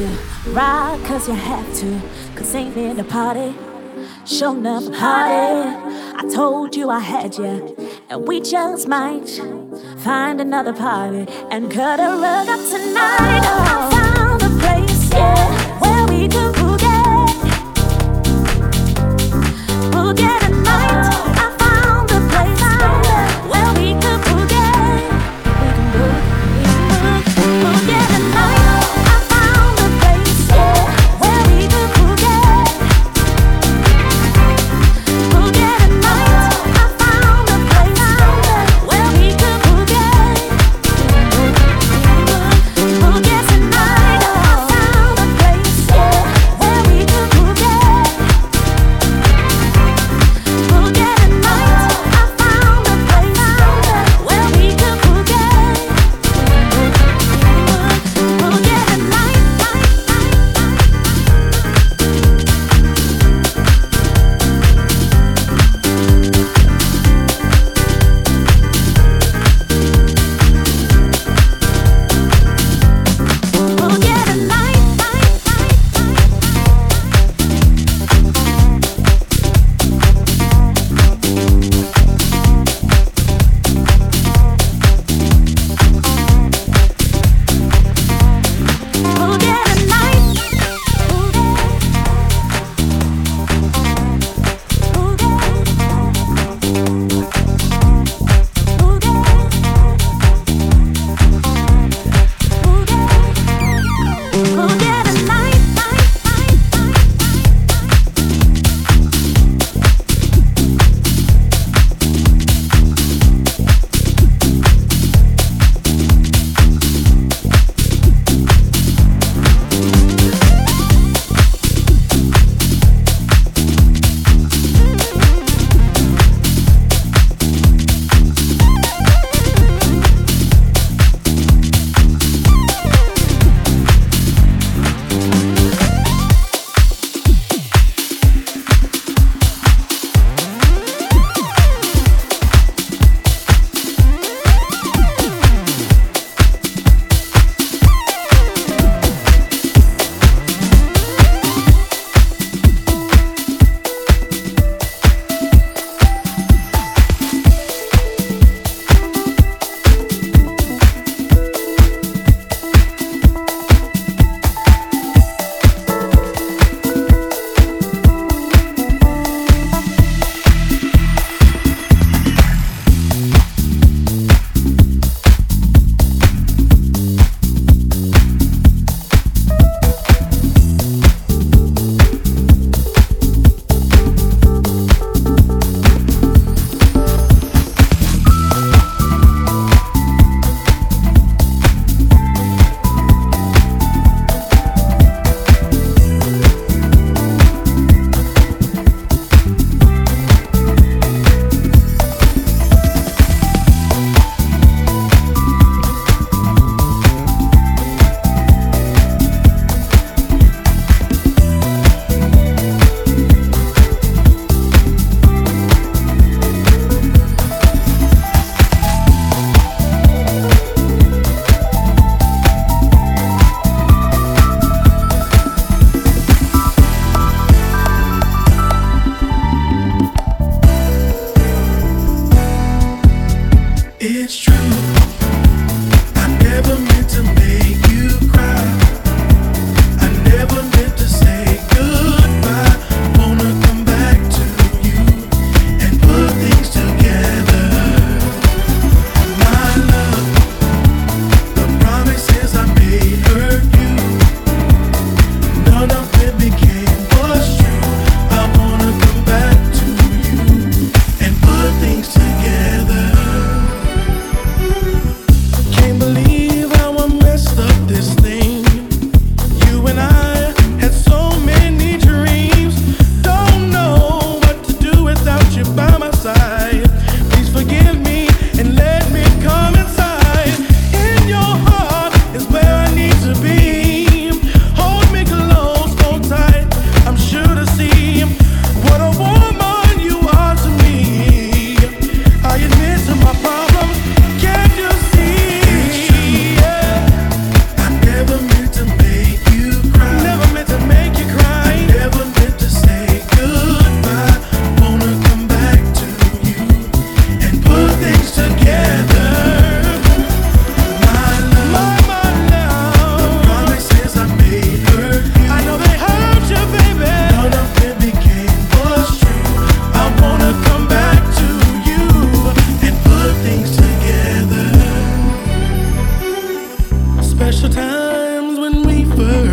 to, ride cause you have to, cause ain't been a party. Show enough party. I told you I had you, and we just might find another party and cut a rug up tonight. Oh, I found a place, yeah,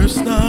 first time.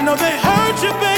I know they hurt you, baby.